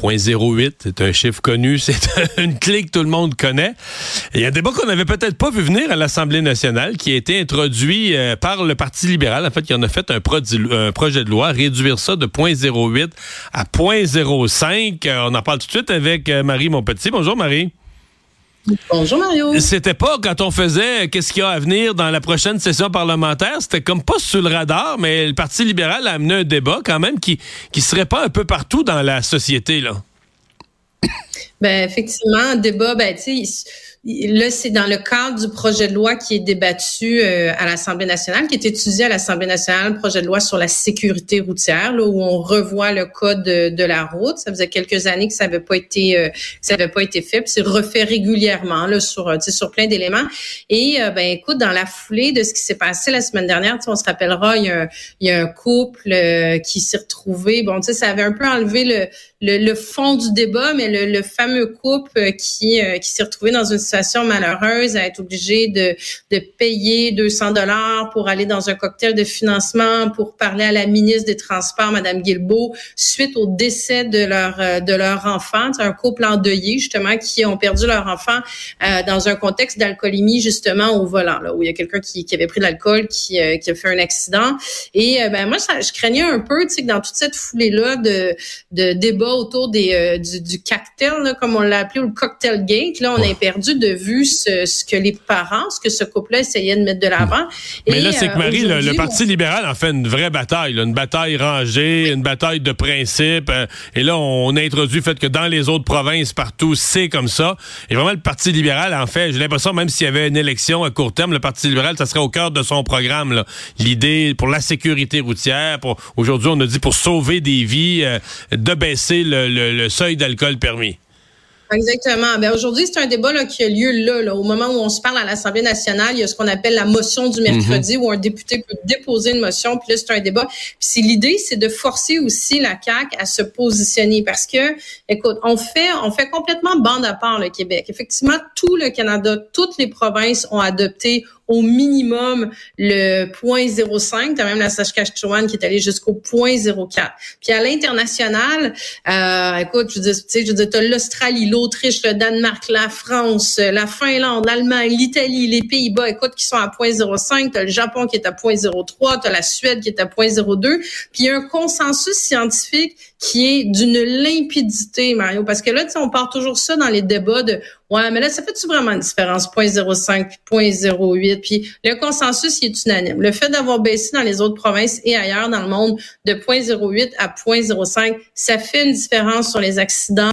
0.08, c'est un chiffre connu, c'est une clé que tout le monde connaît. il y a un débat qu'on n'avait peut-être pas vu venir à l'Assemblée nationale, qui a été introduit euh, par le Parti libéral. En fait, il en a fait un, projet de loi, réduire ça de 0.08 à 0.05. Euh, on en parle tout de suite avec euh, Marie Monpetit. Bonjour Marie. Bonjour Mario. C'était pas quand on faisait qu'est-ce qu'il y a à venir dans la prochaine session parlementaire, c'était comme pas sur le radar, mais le Parti libéral a amené un débat quand même qui qui serait pas un peu partout dans la société là. Ben effectivement, un débat, ben tu sais Là, c'est dans le cadre du projet de loi qui est débattu euh, à l'Assemblée nationale, qui est étudié à l'Assemblée nationale, projet de loi sur la sécurité routière, là, où on revoit le code de, la route. Ça faisait quelques années que ça n'avait pas été, euh, ça avait pas été fait, puis c'est refait régulièrement là sur, euh, sur plein d'éléments. Et ben écoute, dans la foulée de ce qui s'est passé la semaine dernière, on se rappellera, il y a un, il y a un couple qui s'est retrouvé. Bon, tu sais, ça avait un peu enlevé le, le, fond du débat, mais le, le fameux couple qui qui s'est retrouvé dans une situation malheureuse à être obligé de, de payer 200 dollars pour aller dans un cocktail de financement pour parler à la ministre des Transports, Madame Guilbeault, suite au décès de leur euh, de leur enfant. C'est un couple endeuillé justement qui ont perdu leur enfant euh, dans un contexte d'alcoolémie justement au volant, là, où il y a quelqu'un qui, qui, avait pris de l'alcool, qui, euh, qui a fait un accident. Et ben moi, ça, je craignais un peu, tu sais, que dans toute cette foulée là de de débats autour des du, du cocktail, comme on l'a appelé, ou le cocktail gate, là, on a perdu de vu ce, que les parents, ce que ce couple-là essayait de mettre de l'avant. Mais là, c'est que euh, Marie, le, Parti libéral en fait une vraie bataille, une bataille rangée, une bataille de principe. Euh, et là, on, a introduit le fait que dans les autres provinces, partout, c'est comme ça. Et vraiment, le Parti libéral, en fait, j'ai l'impression, même s'il y avait une élection à court terme, le Parti libéral, ça serait au cœur de son programme. L'idée pour la sécurité routière, pour aujourd'hui, on a dit pour sauver des vies, euh, de baisser le seuil d'alcool permis. Exactement. Ben aujourd'hui, c'est un débat là, qui a lieu là, là, au moment où on se parle à l'Assemblée nationale. Il y a ce qu'on appelle la motion du mercredi, mhm. où un député peut déposer une motion. Puis là, c'est un débat. Puis l'idée, c'est de forcer aussi la CAC à se positionner, parce que, écoute, on fait, on fait complètement bande à part le Québec. Effectivement, tout le Canada, toutes les provinces ont adopté au minimum le 0.05. T'as même la Saskatchewan qui est allée jusqu'au 0.04. Puis à l'international, euh, écoute, je veux dire, tu sais, je veux l'Australie, l'Autriche, le Danemark, la France, la Finlande, l'Allemagne, l'Italie, les Pays-Bas, écoute, qui sont à 0.05. T'as le Japon qui est à 0.03. T'as la Suède qui est à 0.02. Puis il y a un consensus scientifique qui est d'une limpidité, Mario, parce que là, tu on part toujours ça dans les débats de Ouais, mais là, ça fait-tu vraiment une différence? 0.05 puis 0.08. Puis le consensus, il est unanime. Le fait d'avoir baissé dans les autres provinces et ailleurs dans le monde de 0.08 à 0.05, ça fait une différence sur les accidents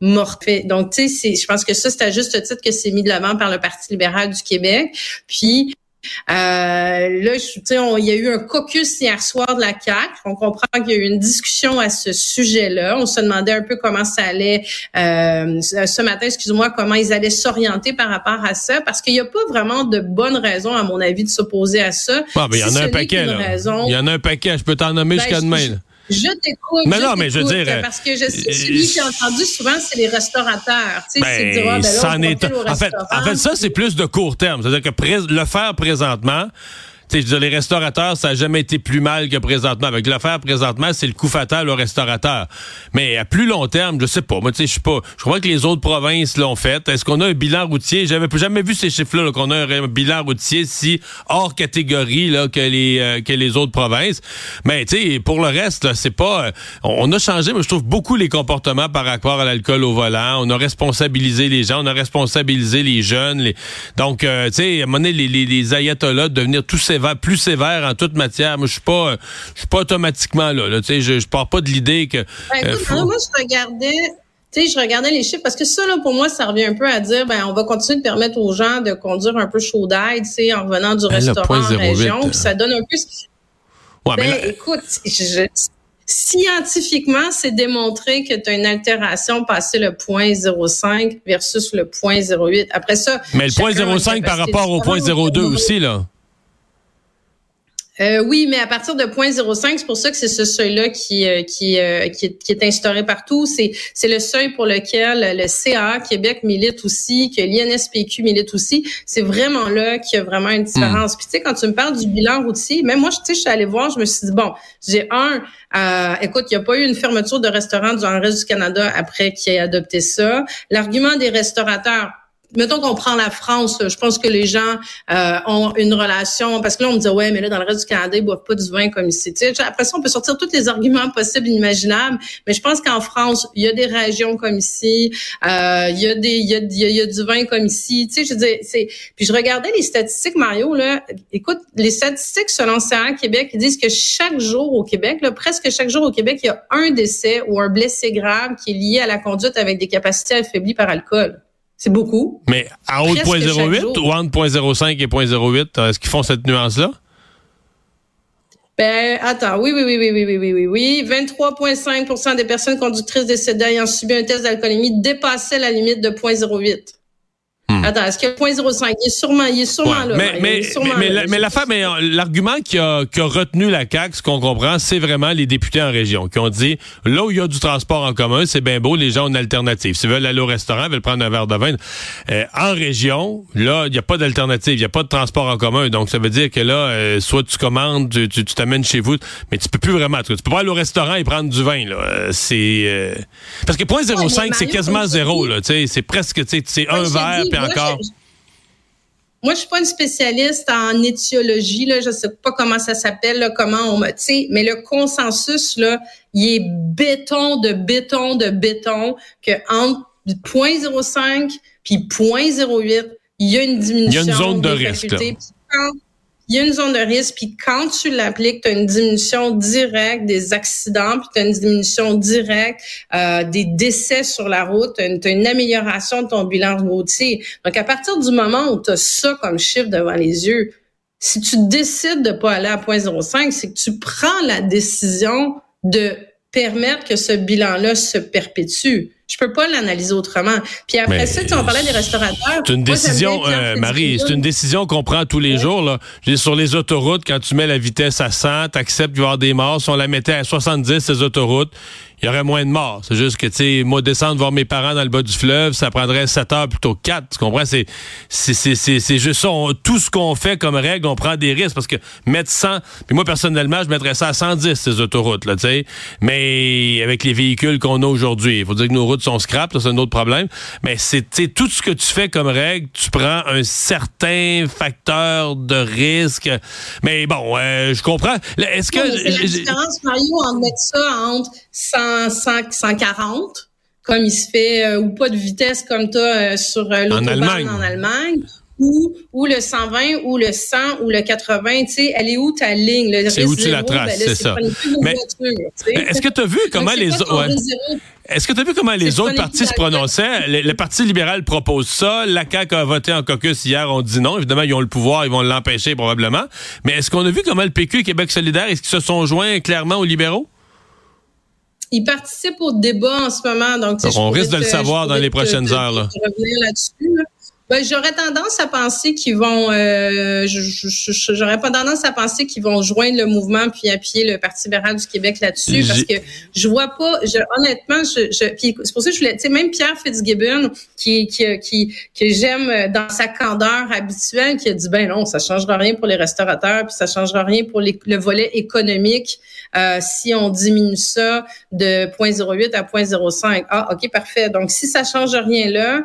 mortels. Donc, tu sais, je pense que ça, c'est à juste titre que c'est mis de l'avant par le Parti libéral du Québec. Puis, euh, là, il y a eu un caucus hier soir de la CAC. On comprend qu'il y a eu une discussion à ce sujet-là. On se demandait un peu comment ça allait euh, ce matin, excuse-moi, comment ils allaient s'orienter par rapport à ça, parce qu'il n'y a pas vraiment de bonnes raisons, à mon avis, de s'opposer à ça. Ah, il y en a un paquet. Il y en a un paquet. Je peux t'en nommer ben, jusqu'à demain. Je t'écoute. Mais non, mais je veux dire. Parce que je sais, celui qui a entendu souvent, c'est les restaurateurs. Tu sais, c'est dire, ah, ben fait, en fait, ça, c'est plus de court terme. C'est-à-dire que le faire présentement, les restaurateurs, ça n'a jamais été plus mal que présentement. Avec l'affaire présentement, c'est le coup fatal aux restaurateurs. Mais à plus long terme, je sais pas. Moi, tu sais, je pas. Je crois que les autres provinces l'ont fait. Est-ce qu'on a un bilan routier? J'avais jamais vu ces chiffres-là, qu'on a un bilan routier si hors catégorie là, que les euh, que les autres provinces. Mais pour le reste, c'est pas. Euh, on a changé, mais je trouve beaucoup les comportements par rapport à l'alcool au volant. On a responsabilisé les gens, on a responsabilisé les jeunes. Donc, euh, tu sais, à un moment donné, les ayatollahs devenir tous ces plus sévère en toute matière. Moi, je suis pas, je suis pas automatiquement là. là je, je pars pas de l'idée que. Ben, euh, moi, je regardais. Tu sais, je regardais les chiffres parce que ça, là, pour moi, ça revient un peu à dire, ben, on va continuer de permettre aux gens de conduire un peu chaud d'ail, tu sais, en revenant du ben, restaurant en région, puis ça donne un peu. Ouais, ben, écoute, je, Scientifiquement, c'est démontré que tu as une altération passée le point 0,5 versus le point 0,8. Après ça... Mais le point 0,5 par rapport au point 0,2 aussi, là. Euh, oui, mais à partir de 0.05, c'est pour ça que c'est ce seuil-là qui, euh, qui, euh, qui, est, qui, est, instauré partout. C'est, c'est le seuil pour lequel le CA Québec milite aussi, que l'INSPQ milite aussi. C'est vraiment là qu'il y a vraiment une différence. Hmm. Puis tu sais, quand tu me parles du bilan routier, même moi, tu sais, je suis allée voir, je me suis dit, bon, j'ai un, écoute, il n'y a pas eu une fermeture de restaurant dans le reste du Canada après qu'il ait adopté ça. L'argument des restaurateurs, mettons qu'on prend la France, je pense que les gens euh, ont une relation parce que là on me dit ouais mais là dans le reste du Canada ils boivent pas du vin comme ici. Tu après ça on peut sortir tous les arguments possibles imaginables, mais je pense qu'en France il y a des régions comme ici, euh, il y a des il y a, y a, du vin comme ici. Tu sais, je dis c'est puis je regardais les statistiques Mario là, écoute les statistiques selon CA Québec ils disent que chaque jour au Québec, là, presque chaque jour au Québec il y a un décès ou un blessé grave qui est lié à la conduite avec des capacités affaiblies par alcool. C'est beaucoup. Mais à haute 0.08 ou entre 0.05 et 0.08, est-ce qu'ils font cette nuance-là? Ben, attends, oui, oui, oui, oui, oui, oui, oui, oui, oui. 23,5% des personnes conductrices décédées ayant subi un test d'alcoolémie dépassaient la limite de 0.08. Attends, est-ce qu'il y a 0.05? Il est sûrement, il est sûrement là. Mais, mais, mais, mais, la femme, l'argument qui a, qui a retenu la CAQ, ce qu'on comprend, c'est vraiment les députés en région qui ont dit, là où il y a du transport en commun, c'est bien beau, les gens ont une alternative. S'ils veulent aller au restaurant, ils veulent prendre un verre de vin. Euh, en région, là, il n'y a pas d'alternative, il n'y a pas de transport en commun. Donc, ça veut dire que là, euh, soit tu commandes, tu t'amènes chez vous, mais tu peux plus vraiment. Tu peux pas aller au restaurant et prendre du vin. Là. Euh, c'est Parce que 0.05, c'est quasiment zéro. Là, c'est presque, c'est un verre encore. Moi, je suis pas une spécialiste en étiologie, là. Je sais pas comment ça s'appelle, comment on me, mais le consensus, là, il est béton de béton de béton que entre 0.05 puis 0.08, il y a une diminution. Il y a une zone de risque il y a une zone de risque, puis quand tu l'appliques, tu as une diminution directe des accidents, puis tu as une diminution directe euh, des décès sur la route, tu as, une amélioration de ton bilan routier. Donc, à partir du moment où tu as ça comme chiffre devant les yeux, si tu décides de pas aller à 0.05, c'est que tu prends la décision de permettre que ce bilan-là se perpétue. Je peux pas l'analyser autrement. Puis après ça, tu en parlais des restaurateurs. C'est une décision, euh, Marie, c'est une décision qu'on prend tous les jours. Là. Sur les autoroutes, quand tu mets la vitesse à 100, tu acceptes qu'il y avoir des morts. Si on la mettait à 70, ces autoroutes, il y aurait moins de morts. C'est juste que, tu sais, moi, descendre voir mes parents dans le bas du fleuve, ça prendrait 7 heures plutôt que 4. Tu comprends? C'est, c'est, c'est, c'est, juste ça. tout ce qu'on fait comme règle, on prend des risques parce que mettre 100, puis moi, personnellement, je mettrais ça à 110, ces autoroutes, là, tu sais. Mais avec les véhicules qu'on a aujourd'hui, il faut dire que nos routes sont scrap, c'est un autre problème. Mais c'est, tu sais, tout ce que tu fais comme règle, tu prends un certain facteur de risque. Mais bon, euh, je comprends. Est-ce que... Mario, en mettre ça entre 100, 140 comme il se fait euh, ou pas de vitesse comme tu euh, sur euh, l'autobahn en Allemagne ou, ou le 120 ou le 100 ou le 80, tu sais, elle est où ta ligne? C'est où tu la traces, ben c'est ça. Mais est-ce que tu as vu comment les autres... Est-ce que tu as vu comment les autres partis se prononçaient? Le, Parti libéral propose ça. La CAQ a voté en caucus hier. On dit non. Évidemment, ils ont le pouvoir. Ils vont l'empêcher probablement. Mais est-ce qu'on a vu comment le PQ et Québec solidaire, est-ce qu'ils se sont joints clairement aux libéraux? Ils participent au débat en ce moment. Donc, on risque de le savoir dans les prochaines heures. Là. Ben, j'aurais tendance à penser qu'ils vont, euh, j'aurais pas tendance à penser qu'ils vont joindre le mouvement puis appuyer le Parti libéral du Québec là-dessus parce que je vois pas, je, honnêtement, je, je c'est pour ça que je voulais, tu sais, même Pierre Fitzgibbon qui qui qui que j'aime dans sa candeur habituelle, qui a dit ben non, ça changera rien pour les restaurateurs puis ça changera rien pour le volet économique euh, si on diminue ça de 0.08 à 0.05. Ah, ok, parfait. Donc si ça change rien là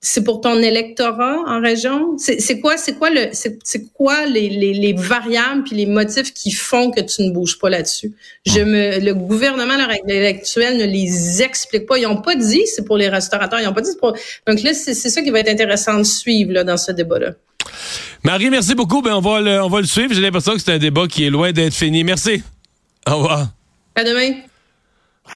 c'est pour ton électorat en région? C'est quoi, c'est quoi le, c'est quoi les, les, les, variables puis les motifs qui font que tu ne bouges pas là-dessus? Je me, le gouvernement à l'heure actuelle ne les explique pas. Ils n'ont pas dit c'est pour les restaurateurs. Ils ont pas dit pour. Donc là, c'est ça qui va être intéressant de suivre là, dans ce débat-là. Marie, merci beaucoup. Ben on va le, on va le suivre. J'ai l'impression que c'est un débat qui est loin d'être fini. Merci. Au revoir. À demain.